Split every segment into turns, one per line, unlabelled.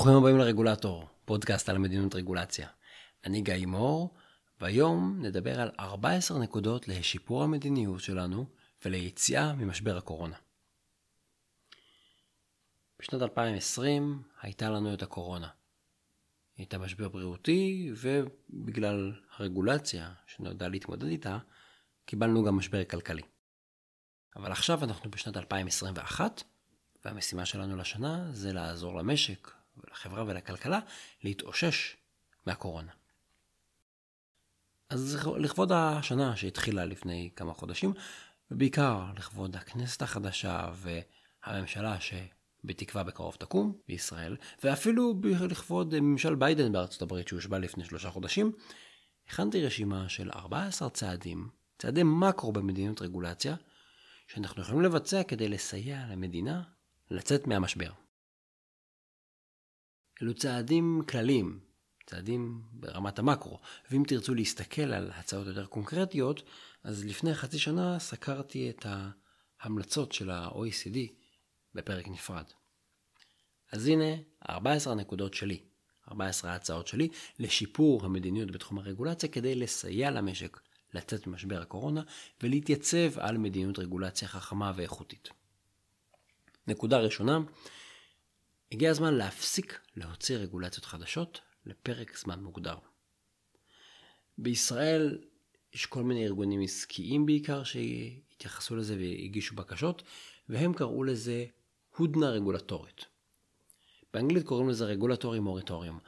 ברוכים הבאים לרגולטור, פודקאסט על מדיניות רגולציה. אני גיא מור, והיום נדבר על 14 נקודות לשיפור המדיניות שלנו וליציאה ממשבר הקורונה. בשנת 2020 הייתה לנו את הקורונה. הייתה משבר בריאותי, ובגלל הרגולציה שנועדה להתמודד איתה, קיבלנו גם משבר כלכלי. אבל עכשיו אנחנו בשנת 2021, והמשימה שלנו לשנה זה לעזור למשק ולחברה ולכלכלה להתאושש מהקורונה. אז לכבוד השנה שהתחילה לפני כמה חודשים, ובעיקר לכבוד הכנסת החדשה והממשלה שבתקווה בקרוב תקום בישראל, ואפילו לכבוד ממשל ביידן בארצות הברית שהושבע לפני שלושה חודשים, הכנתי רשימה של 14 צעדים, צעדי מקרו במדיניות רגולציה, שאנחנו יכולים לבצע כדי לסייע למדינה לצאת מהמשבר. אלו צעדים כלליים, צעדים ברמת המקרו, ואם תרצו להסתכל על הצעות יותר קונקרטיות, אז לפני חצי שנה סקרתי את ההמלצות של ה-OECD בפרק נפרד. אז הנה 14 הנקודות שלי, 14 ההצעות שלי לשיפור המדיניות בתחום הרגולציה כדי לסייע למשק לצאת ממשבר הקורונה ולהתייצב על מדיניות רגולציה חכמה ואיכותית. נקודה ראשונה, הגיע הזמן להפסיק להוציא רגולציות חדשות לפרק זמן מוגדר. בישראל יש כל מיני ארגונים עסקיים בעיקר שהתייחסו לזה והגישו בקשות, והם קראו לזה הודנה רגולטורית. באנגלית קוראים לזה רגולטורי מוריטוריום.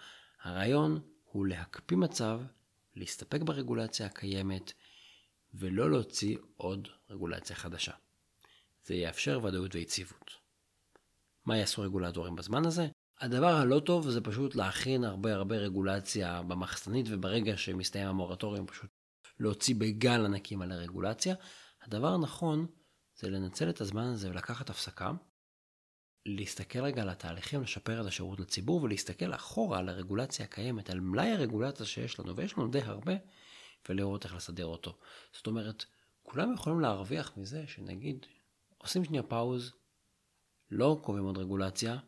הרעיון הוא להקפיא מצב, להסתפק ברגולציה הקיימת, ולא להוציא עוד רגולציה חדשה. זה יאפשר ודאות ויציבות. מה יעשו רגולטורים בזמן הזה? הדבר הלא טוב זה פשוט להכין הרבה הרבה רגולציה במחסנית, וברגע שמסתיים המורטוריום פשוט להוציא בגל ענקי מלא רגולציה. הדבר הנכון זה לנצל את הזמן הזה ולקחת הפסקה, להסתכל רגע על התהליכים, לשפר את השירות לציבור ולהסתכל אחורה על הרגולציה הקיימת, על מלאי הרגולציה שיש לנו, ויש לנו די הרבה, ולראות איך לסדר אותו. זאת אומרת, כולם יכולים להרוויח מזה שנגיד עושים שנייה פאוז, לא קובעים עוד רגולציה,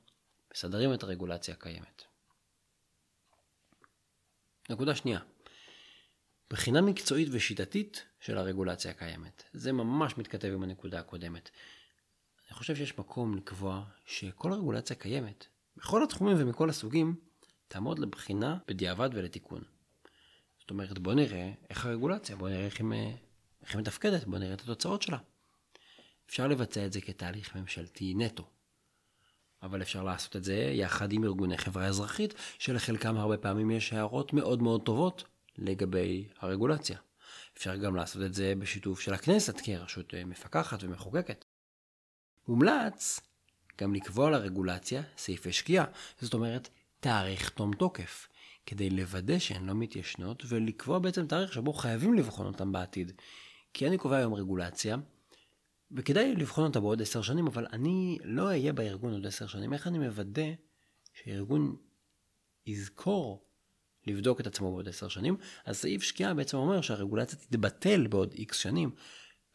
מסדרים את הרגולציה הקיימת. נקודה שנייה, בחינה מקצועית ושיטתית של הרגולציה הקיימת. זה ממש מתכתב עם הנקודה הקודמת. אני חושב שיש מקום לקבוע שכל רגולציה קיימת, בכל התחומים ומכל הסוגים, תעמוד לבחינה בדיעבד ולתיקון. זאת אומרת, בוא נראה איך הרגולציה, בוא נראה איך היא, איך היא מתפקדת, בוא נראה את התוצאות שלה. אפשר לבצע את זה כתהליך ממשלתי נטו. אבל אפשר לעשות את זה יחד עם ארגוני חברה אזרחית, שלחלקם הרבה פעמים יש הערות מאוד מאוד טובות לגבי הרגולציה. אפשר גם לעשות את זה בשיתוף של הכנסת כרשות מפקחת ומחוקקת. מומלץ גם לקבוע לרגולציה סעיפי שקיעה, זאת אומרת תאריך תום תוקף, כדי לוודא שהן לא מתיישנות ולקבוע בעצם תאריך שבו חייבים לבחון אותן בעתיד. כי אני קובע היום רגולציה, וכדאי לבחון אותה בעוד עשר שנים, אבל אני לא אהיה בארגון עוד עשר שנים. איך אני מוודא שהארגון יזכור לבדוק את עצמו בעוד עשר שנים? אז סעיף שקיעה בעצם אומר שהרגולציה תתבטל בעוד איקס שנים,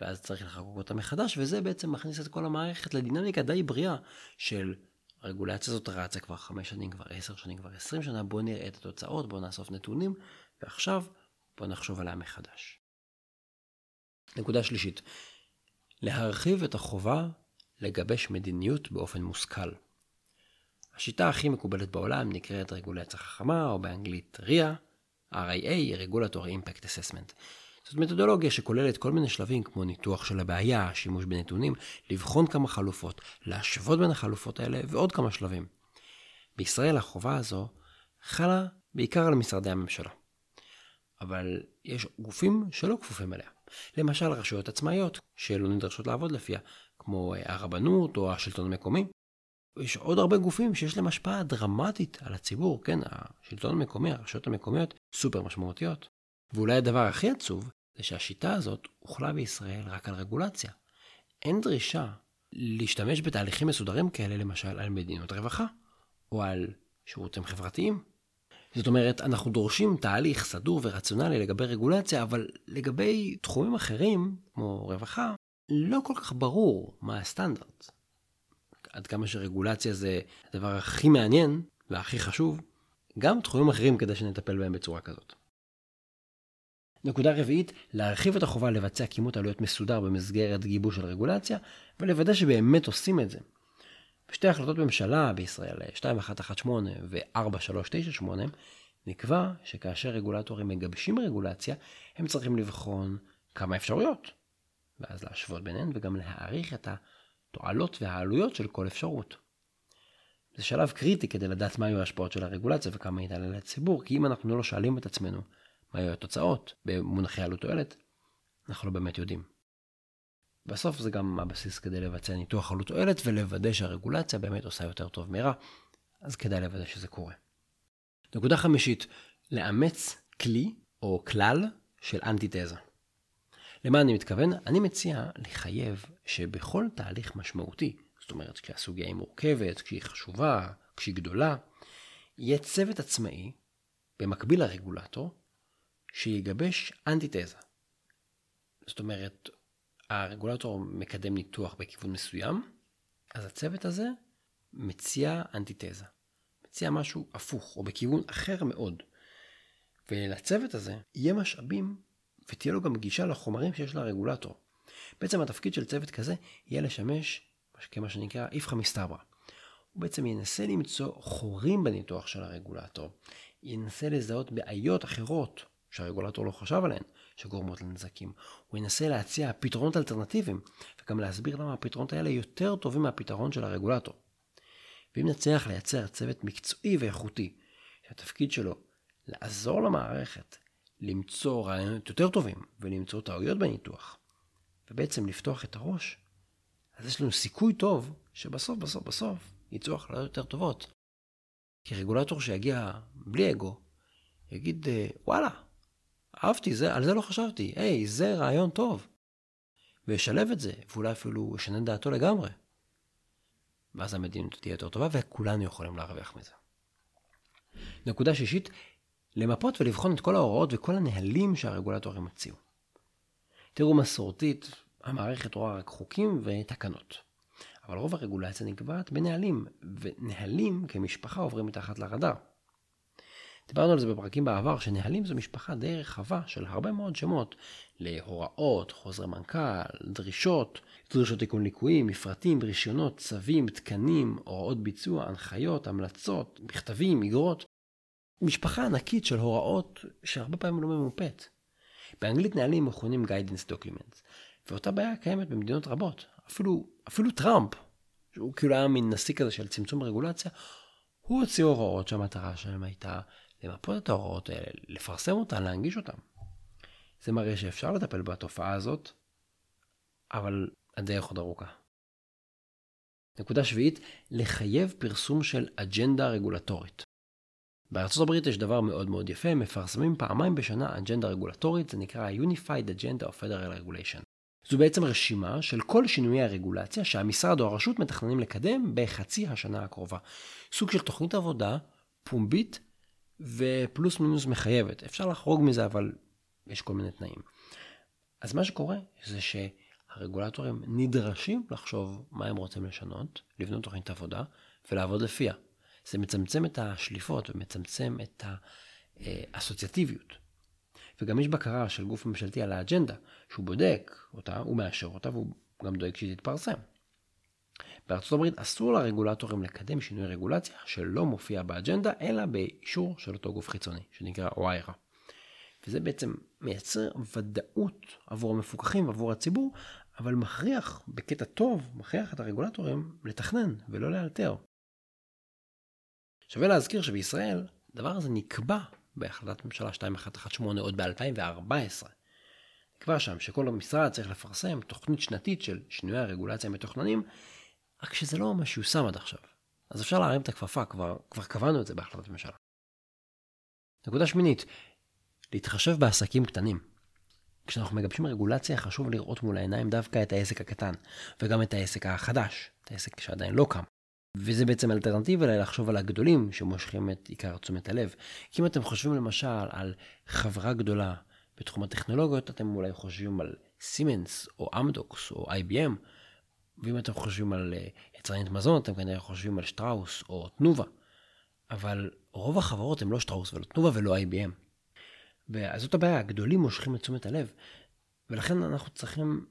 ואז צריך לחקוק אותה מחדש, וזה בעצם מכניס את כל המערכת לדינמיקה די בריאה של הרגולציה הזאת רצה כבר חמש שנים, כבר עשר שנים, כבר עשרים שנה, בואו נראה את התוצאות, בואו נאסוף נתונים, ועכשיו בואו נחשוב עליה מחדש. נקודה שלישית, להרחיב את החובה לגבש מדיניות באופן מושכל. השיטה הכי מקובלת בעולם נקראת רגולציה חכמה, או באנגלית RIA, RIA, Regulatory Impact Assessment. זאת מתודולוגיה שכוללת כל מיני שלבים כמו ניתוח של הבעיה, שימוש בנתונים, לבחון כמה חלופות, להשוות בין החלופות האלה ועוד כמה שלבים. בישראל החובה הזו חלה בעיקר על משרדי הממשלה. אבל יש גופים שלא כפופים אליה. למשל רשויות עצמאיות שלא נדרשות לעבוד לפיה, כמו אה, הרבנות או השלטון המקומי. יש עוד הרבה גופים שיש להם השפעה דרמטית על הציבור, כן, השלטון המקומי, הרשויות המקומיות, סופר משמעותיות. ואולי הדבר הכי עצוב, זה שהשיטה הזאת הוחלה בישראל רק על רגולציה. אין דרישה להשתמש בתהליכים מסודרים כאלה, למשל על מדינות רווחה, או על שירותים חברתיים. זאת אומרת, אנחנו דורשים תהליך סדור ורציונלי לגבי רגולציה, אבל לגבי תחומים אחרים, כמו רווחה, לא כל כך ברור מה הסטנדרט. עד כמה שרגולציה זה הדבר הכי מעניין והכי חשוב, גם תחומים אחרים כדי שנטפל בהם בצורה כזאת. נקודה רביעית, להרחיב את החובה לבצע כימות עלויות מסודר במסגרת גיבוש של רגולציה, ולוודא שבאמת עושים את זה. בשתי החלטות ממשלה בישראל, 2118 ו-4398, נקבע שכאשר רגולטורים מגבשים רגולציה, הם צריכים לבחון כמה אפשרויות, ואז להשוות ביניהן וגם להעריך את התועלות והעלויות של כל אפשרות. זה שלב קריטי כדי לדעת מה היו ההשפעות של הרגולציה וכמה היא תעלה לציבור, כי אם אנחנו לא שואלים את עצמנו מה היו התוצאות במונחי עלות תועלת, אנחנו לא באמת יודעים. בסוף זה גם הבסיס כדי לבצע ניתוח עלות תועלת ולוודא שהרגולציה באמת עושה יותר טוב מרע, אז כדאי לוודא שזה קורה. נקודה חמישית, לאמץ כלי או כלל של אנטיתזה. למה אני מתכוון? אני מציע לחייב שבכל תהליך משמעותי, זאת אומרת כשהסוגיה היא מורכבת, כשהיא חשובה, כשהיא גדולה, יהיה צוות עצמאי, במקביל לרגולטור, שיגבש אנטיתזה. זאת אומרת, הרגולטור מקדם ניתוח בכיוון מסוים, אז הצוות הזה מציע אנטיתזה. מציע משהו הפוך, או בכיוון אחר מאוד. ולצוות הזה יהיה משאבים, ותהיה לו גם גישה לחומרים שיש לרגולטור. בעצם התפקיד של צוות כזה יהיה לשמש כמה שנקרא איפכא מסתברא. הוא בעצם ינסה למצוא חורים בניתוח של הרגולטור, ינסה לזהות בעיות אחרות שהרגולטור לא חשב עליהן, שגורמות לנזקים. הוא ינסה להציע פתרונות אלטרנטיביים, וגם להסביר למה הפתרונות האלה יותר טובים מהפתרון של הרגולטור. ואם נצליח לייצר צוות מקצועי ואיכותי, שהתפקיד שלו לעזור למערכת למצוא רעיונות יותר טובים ולמצוא טעויות בניתוח, ובעצם לפתוח את הראש, אז יש לנו סיכוי טוב שבסוף בסוף בסוף יצאו החלטות יותר טובות. כי רגולטור שיגיע בלי אגו, יגיד וואלה, אהבתי, זה, על זה לא חשבתי, היי, זה רעיון טוב. וישלב את זה, ואולי אפילו ישנה דעתו לגמרי. ואז המדיניות תהיה יותר טובה וכולנו יכולים להרוויח מזה. נקודה שישית, למפות ולבחון את כל ההוראות וכל הנהלים שהרגולטורים הציעו. תראו, מסורתית, המערכת רואה רק חוקים ותקנות. אבל רוב הרגולציה נקבעת בנהלים, ונהלים כמשפחה עוברים מתחת לרדאר. דיברנו על זה בפרקים בעבר, שנהלים זו משפחה די רחבה של הרבה מאוד שמות להוראות, חוזרי מנכ"ל, דרישות, דרישות תיקון ליקויים, מפרטים, רישיונות, צווים, תקנים, הוראות ביצוע, הנחיות, המלצות, מכתבים, אגרות. משפחה ענקית של הוראות שהרבה פעמים לא ממופת. באנגלית נהלים מכונים guidance documents, ואותה בעיה קיימת במדינות רבות. אפילו, אפילו טראמפ, שהוא כאילו היה מין נשיא כזה של צמצום רגולציה, הוא הוציא הוראות שהמטרה שלהם הייתה למפות את ההוראות האלה, לפרסם אותן, להנגיש אותן. זה מראה שאפשר לטפל בתופעה הזאת, אבל הדרך עוד ארוכה. נקודה שביעית, לחייב פרסום של אג'נדה רגולטורית. בארצות הברית יש דבר מאוד מאוד יפה, מפרסמים פעמיים בשנה אג'נדה רגולטורית, זה נקרא Unified Agenda of Federal Regulation. זו בעצם רשימה של כל שינויי הרגולציה שהמשרד או הרשות מתכננים לקדם בחצי השנה הקרובה. סוג של תוכנית עבודה פומבית ופלוס מינוס מחייבת. אפשר לחרוג מזה, אבל יש כל מיני תנאים. אז מה שקורה זה שהרגולטורים נדרשים לחשוב מה הם רוצים לשנות, לבנות תוכנית עבודה ולעבוד לפיה. זה מצמצם את השליפות ומצמצם את האסוציאטיביות. וגם יש בקרה של גוף ממשלתי על האג'נדה, שהוא בודק אותה, הוא מאשר אותה והוא גם דואג שהיא תתפרסם. בארצות הברית אסור לרגולטורים לקדם שינוי רגולציה שלא מופיע באג'נדה, אלא באישור של אותו גוף חיצוני, שנקרא OIRA. וזה בעצם מייצר ודאות עבור המפוקחים ועבור הציבור, אבל מכריח, בקטע טוב, מכריח את הרגולטורים לתכנן ולא לאלתר. שווה להזכיר שבישראל, הדבר הזה נקבע בהחלטת ממשלה 2118 עוד ב-2014. נקבע שם שכל המשרד צריך לפרסם תוכנית שנתית של שינויי הרגולציה המתוכננים רק שזה לא ממש יושם עד עכשיו. אז אפשר להרים את הכפפה, כבר, כבר קבענו את זה בהחלטת ממשלה. נקודה שמינית, להתחשב בעסקים קטנים. כשאנחנו מגבשים רגולציה חשוב לראות מול העיניים דווקא את העסק הקטן, וגם את העסק החדש, את העסק שעדיין לא קם. וזה בעצם אלטרנטיבה לחשוב על הגדולים שמושכים את עיקר תשומת הלב. כי אם אתם חושבים למשל על חברה גדולה בתחום הטכנולוגיות, אתם אולי חושבים על סימנס או אמדוקס או IBM, ואם אתם חושבים על אה, יצרנית מזון, אתם כנראה חושבים על שטראוס או תנובה. אבל רוב החברות הן לא שטראוס ולא תנובה ולא IBM. ואז זאת הבעיה, הגדולים מושכים את תשומת הלב, ולכן אנחנו צריכים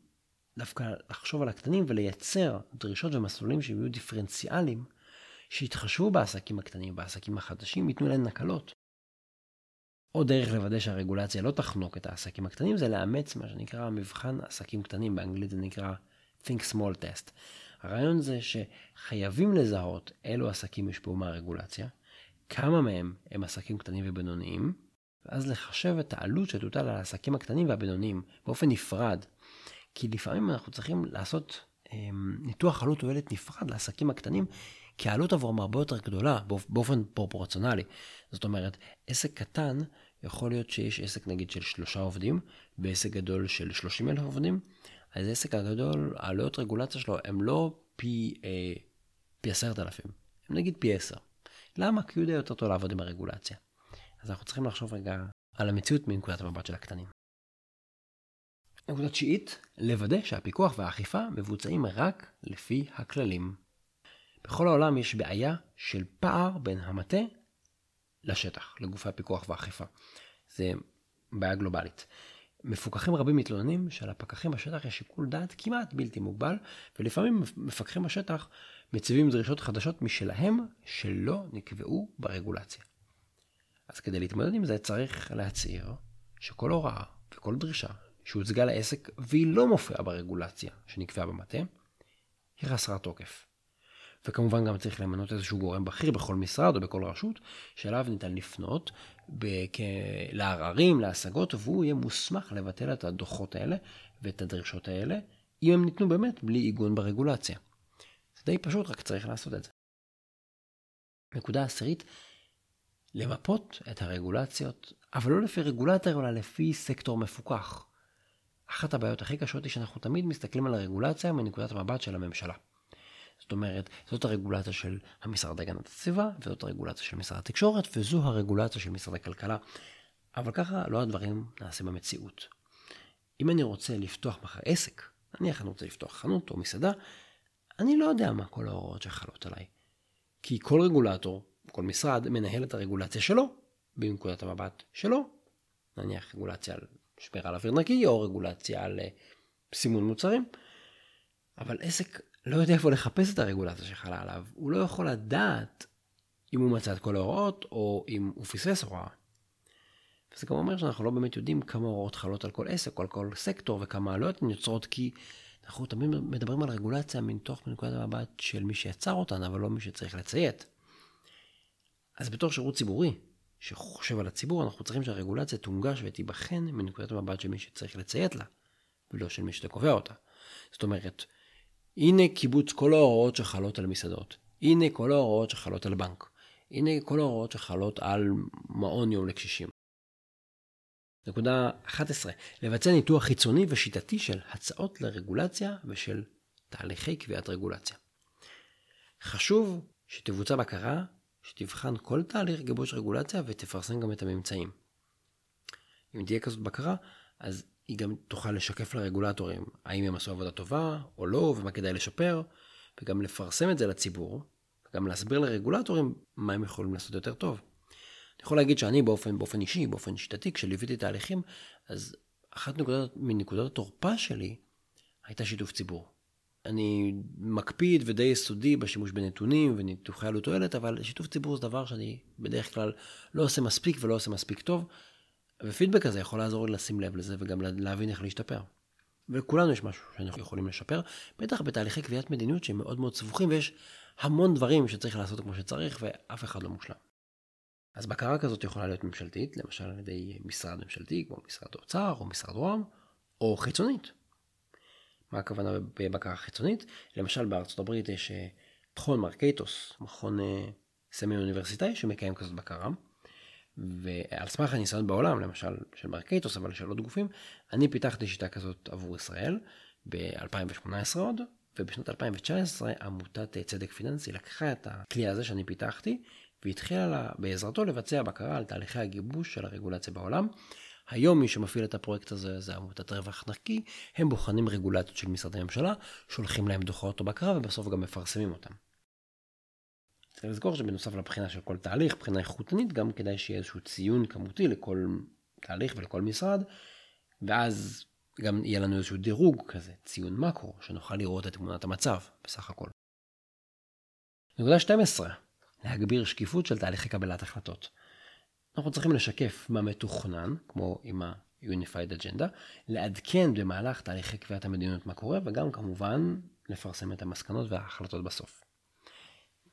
דווקא לחשוב על הקטנים ולייצר דרישות ומסלולים שיהיו דיפרנציאליים, שיתחשבו בעסקים הקטנים, בעסקים החדשים, ייתנו להם נקלות. עוד דרך לוודא שהרגולציה לא תחנוק את העסקים הקטנים זה לאמץ מה שנקרא מבחן עסקים קטנים, באנגלית זה נקרא think small test. הרעיון זה שחייבים לזהות אילו עסקים יושפעו מהרגולציה, כמה מהם הם עסקים קטנים ובינוניים, ואז לחשב את העלות שתוטל על העסקים הקטנים והבינוניים באופן נפרד. כי לפעמים אנחנו צריכים לעשות אמ, ניתוח עלות תועלת נפרד לעסקים הקטנים, כי העלות עבורם הרבה יותר גדולה באופן פרופורציונלי. זאת אומרת, עסק קטן, יכול להיות שיש עסק נגיד של שלושה עובדים, ועסק גדול של 30 אלף עובדים, אז העסק הגדול, העלויות רגולציה שלו הם לא פי, אה, פי עשרת אלפים, הם נגיד פי עשר. למה? כי הוא יודע יותר טוב לעבוד עם הרגולציה. אז אנחנו צריכים לחשוב רגע על המציאות מנקודת המבט של הקטנים. נקודה תשיעית, לוודא שהפיקוח והאכיפה מבוצעים רק לפי הכללים. בכל העולם יש בעיה של פער בין המטה לשטח, לגופי הפיקוח והאכיפה. זה בעיה גלובלית. מפוקחים רבים מתלוננים שעל הפקחים בשטח יש שיקול דעת כמעט בלתי מוגבל, ולפעמים מפקחים בשטח מציבים דרישות חדשות משלהם שלא נקבעו ברגולציה. אז כדי להתמודד עם זה צריך להצהיר שכל הוראה וכל דרישה שהוצגה לעסק והיא לא מופיעה ברגולציה שנקבעה במטה, היא חסרת תוקף. וכמובן גם צריך למנות איזשהו גורם בכיר בכל משרד או בכל רשות, שאליו ניתן לפנות בכ... לערערים, להשגות, והוא יהיה מוסמך לבטל את הדוחות האלה ואת הדרישות האלה, אם הם ניתנו באמת בלי עיגון ברגולציה. זה די פשוט, רק צריך לעשות את זה. נקודה עשירית, למפות את הרגולציות, אבל לא לפי רגולטור, אלא לפי סקטור מפוקח. אחת הבעיות הכי קשות היא שאנחנו תמיד מסתכלים על הרגולציה מנקודת המבט של הממשלה. זאת אומרת, זאת הרגולציה של המשרד להגנת הסביבה, וזאת הרגולציה של משרד התקשורת, וזו הרגולציה של משרד הכלכלה. אבל ככה לא הדברים נעשים במציאות. אם אני רוצה לפתוח מחר עסק, נניח אני רוצה לפתוח חנות או מסעדה, אני לא יודע מה כל ההוראות שחלות עליי. כי כל רגולטור, כל משרד, מנהל את הרגולציה שלו, בנקודת המבט שלו. נניח רגולציה על שמירה על אוויר נקי, או רגולציה על אה, סימון מוצרים. אבל עסק לא יודע איפה לחפש את הרגולציה שחלה עליו. הוא לא יכול לדעת אם הוא מצא את כל ההוראות, או אם הוא פספס הוראה. וזה גם אומר שאנחנו לא באמת יודעים כמה הוראות חלות על כל עסק או על כל סקטור וכמה עלויות הן יוצרות, כי אנחנו תמיד מדברים על רגולציה מתוך מנקודת המבט של מי שיצר אותן, אבל לא מי שצריך לציית. אז בתור שירות ציבורי, שחושב על הציבור, אנחנו צריכים שהרגולציה תונגש ותיבחן מנקודת המבט של מי שצריך לציית לה, ולא של מי שקובע אותה. זאת אומרת, הנה קיבוץ כל ההוראות שחלות על מסעדות. הנה כל ההוראות שחלות על בנק. הנה כל ההוראות שחלות על מעון יום לקשישים. נקודה 11. לבצע ניתוח חיצוני ושיטתי של הצעות לרגולציה ושל תהליכי קביעת רגולציה. חשוב שתבוצע בקרה שתבחן כל תהליך גיבוש רגולציה ותפרסם גם את הממצאים. אם תהיה כזאת בקרה, אז היא גם תוכל לשקף לרגולטורים האם הם עשו עבודה טובה או לא, ומה כדאי לשפר, וגם לפרסם את זה לציבור, וגם להסביר לרגולטורים מה הם יכולים לעשות יותר טוב. אני יכול להגיד שאני באופן, באופן אישי, באופן שיטתי, כשליוויתי תהליכים, אז אחת נקודות, מנקודות התורפה שלי הייתה שיתוף ציבור. אני מקפיד ודי יסודי בשימוש בנתונים וניתוחי עלות תועלת, אבל שיתוף ציבור זה דבר שאני בדרך כלל לא עושה מספיק ולא עושה מספיק טוב, ופידבק הזה יכול לעזור לי לשים לב לזה וגם להבין איך להשתפר. ולכולנו יש משהו שאנחנו יכולים לשפר, בטח בתהליכי קביעת מדיניות שהם מאוד מאוד סבוכים ויש המון דברים שצריך לעשות כמו שצריך ואף אחד לא מושלם. אז בקרה כזאת יכולה להיות ממשלתית, למשל על ידי משרד ממשלתי כמו משרד האוצר או משרד רוה"מ, או חיצונית. מה הכוונה בבקרה חיצונית? למשל בארצות הברית יש אה, מכון Mercatus, מכון אה, סמי אוניברסיטאי שמקיים כזאת בקרה. ועל סמך הניסיון בעולם, למשל של Mercatus, אבל של עוד גופים, אני פיתחתי שיטה כזאת עבור ישראל ב-2018 עוד, ובשנת 2019 עמותת צדק פיננסי לקחה את הכלי הזה שאני פיתחתי, והתחילה לה, בעזרתו לבצע בקרה על תהליכי הגיבוש של הרגולציה בעולם. היום מי שמפעיל את הפרויקט הזה זה עמותת רווח נקי, הם בוחנים רגולציות של משרדי ממשלה, שולחים להם דוחות או בקרה ובסוף גם מפרסמים אותם. צריך לזכור שבנוסף לבחינה של כל תהליך, בחינה איכותנית, גם כדאי שיהיה איזשהו ציון כמותי לכל תהליך ולכל משרד, ואז גם יהיה לנו איזשהו דירוג כזה, ציון מקרו, שנוכל לראות את תמונת המצב בסך הכל. נקודה 12, להגביר שקיפות של תהליכי קבלת החלטות. אנחנו צריכים לשקף מה מתוכנן, כמו עם ה-Unified Agenda, לעדכן במהלך תהליכי קביעת המדיניות מה קורה, וגם כמובן לפרסם את המסקנות וההחלטות בסוף.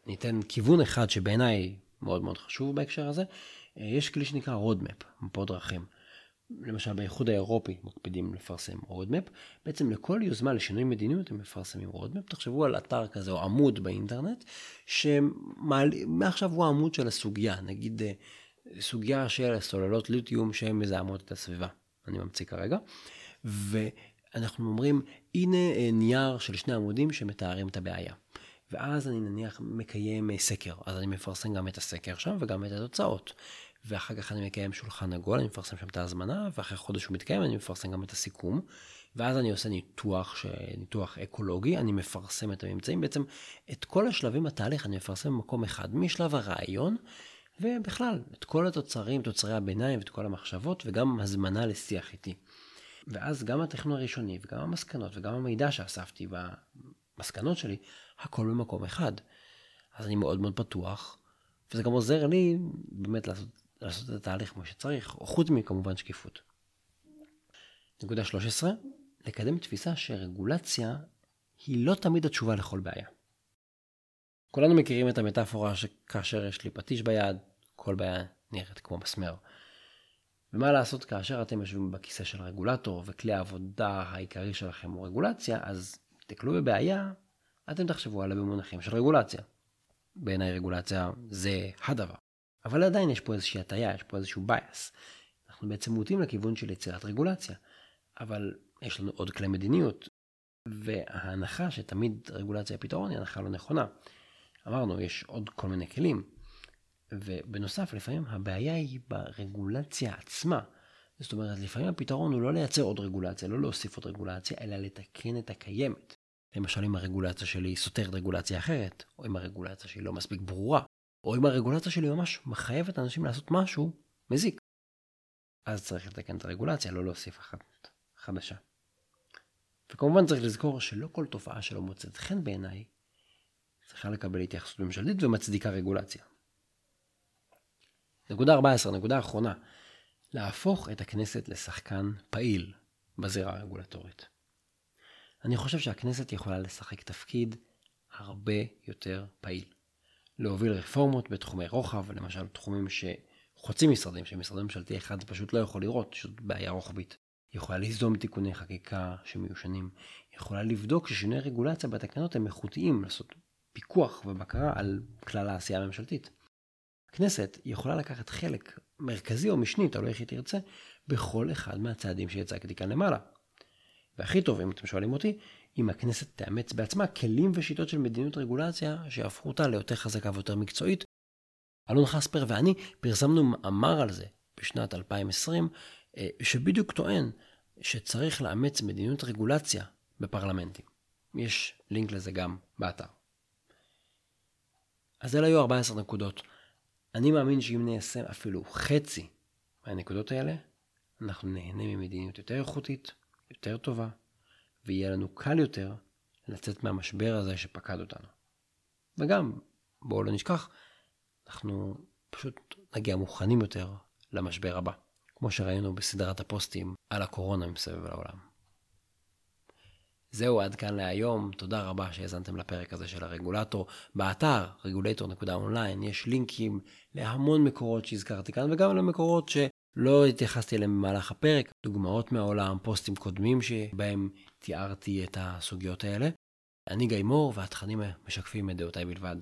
ניתן כיוון אחד שבעיניי מאוד מאוד חשוב בהקשר הזה, יש כלי שנקרא Roadmap, מפות דרכים. למשל באיחוד האירופי מקפידים לפרסם roadmap, בעצם לכל יוזמה לשינוי מדיניות הם מפרסמים roadmap, תחשבו על אתר כזה או עמוד באינטרנט, שמעכשיו הוא העמוד של הסוגיה, נגיד אה, סוגיה של סוללות ליתיום שהן מזהמות את הסביבה, אני ממציא כרגע, ואנחנו אומרים הנה אה, נייר של שני עמודים שמתארים את הבעיה. ואז אני נניח מקיים אה, סקר, אז אני מפרסם גם את הסקר שם וגם את התוצאות. ואחר כך אני מקיים שולחן עגול, אני מפרסם שם את ההזמנה, ואחרי חודש הוא מתקיים אני מפרסם גם את הסיכום. ואז אני עושה ניתוח, ש... ניתוח אקולוגי, אני מפרסם את הממצאים, בעצם את כל השלבים בתהליך אני מפרסם במקום אחד, משלב הרעיון, ובכלל, את כל התוצרים, תוצרי הביניים ואת כל המחשבות, וגם הזמנה לשיח איתי. ואז גם התכנון הראשוני, וגם המסקנות, וגם המידע שאספתי במסקנות שלי, הכל במקום אחד. אז אני מאוד מאוד פתוח, וזה גם עוזר לי באמת לעשות לעשות את התהליך כמו שצריך, חוץ מכמובן שקיפות. נקודה 13, לקדם תפיסה שרגולציה היא לא תמיד התשובה לכל בעיה. כולנו מכירים את המטאפורה שכאשר יש לי פטיש ביד, כל בעיה נראית כמו מסמר. ומה לעשות כאשר אתם יושבים בכיסא של רגולטור וכלי העבודה העיקרי שלכם הוא רגולציה, אז תקלו בבעיה, אתם תחשבו עליה במונחים של רגולציה. בעיניי רגולציה זה הדבר. אבל עדיין יש פה איזושהי הטיה, יש פה איזשהו bias. אנחנו בעצם מוטים לכיוון של יצירת רגולציה, אבל יש לנו עוד כלי מדיניות, וההנחה שתמיד רגולציה היא פתרון היא הנחה לא נכונה. אמרנו, יש עוד כל מיני כלים, ובנוסף, לפעמים הבעיה היא ברגולציה עצמה. זאת אומרת, לפעמים הפתרון הוא לא לייצר עוד רגולציה, לא להוסיף עוד רגולציה, אלא לתקן את הקיימת. למשל, אם הרגולציה שלי סותרת רגולציה אחרת, או אם הרגולציה שלי לא מספיק ברורה, או אם הרגולציה שלי ממש מחייבת אנשים לעשות משהו מזיק. אז צריך לתקן את הרגולציה, לא להוסיף אחת חדשה. וכמובן צריך לזכור שלא כל תופעה שלא מוצאת חן בעיניי צריכה לקבל התייחסות ממשלתית ומצדיקה רגולציה. נקודה 14, נקודה אחרונה, להפוך את הכנסת לשחקן פעיל בזירה הרגולטורית. אני חושב שהכנסת יכולה לשחק תפקיד הרבה יותר פעיל. להוביל רפורמות בתחומי רוחב, למשל תחומים שחוצים משרדים, שמשרד ממשלתי אחד פשוט לא יכול לראות, פשוט בעיה רוחבית. יכולה ליזום תיקוני חקיקה שמיושנים, יכולה לבדוק ששינוי רגולציה בתקנות הם איכותיים, לעשות פיקוח ובקרה על כלל העשייה הממשלתית. הכנסת יכולה לקחת חלק מרכזי או משני, תלוי איך היא תרצה, בכל אחד מהצעדים שהצגתי כאן למעלה. והכי טוב, אם אתם שואלים אותי, אם הכנסת תאמץ בעצמה כלים ושיטות של מדיניות רגולציה שיהפכו אותה ליותר חזקה ויותר מקצועית. אלון חספר ואני פרסמנו מאמר על זה בשנת 2020, אה, שבדיוק טוען שצריך לאמץ מדיניות רגולציה בפרלמנטים. יש לינק לזה גם באתר. אז אלה היו 14 נקודות. אני מאמין שאם ניישם אפילו חצי מהנקודות האלה, אנחנו נהנה ממדיניות יותר איכותית, יותר טובה, ויהיה לנו קל יותר לצאת מהמשבר הזה שפקד אותנו. וגם, בואו לא נשכח, אנחנו פשוט נגיע מוכנים יותר למשבר הבא, כמו שראינו בסדרת הפוסטים על הקורונה מסביב לעולם. זהו עד כאן להיום, תודה רבה שהאזנתם לפרק הזה של הרגולטור. באתר regulator.online יש לינקים להמון מקורות שהזכרתי כאן וגם למקורות שלא התייחסתי אליהם במהלך הפרק, דוגמאות מהעולם, פוסטים קודמים שבהם תיארתי את הסוגיות האלה. אני גיא מור והתכנים משקפים את דעותיי בלבד.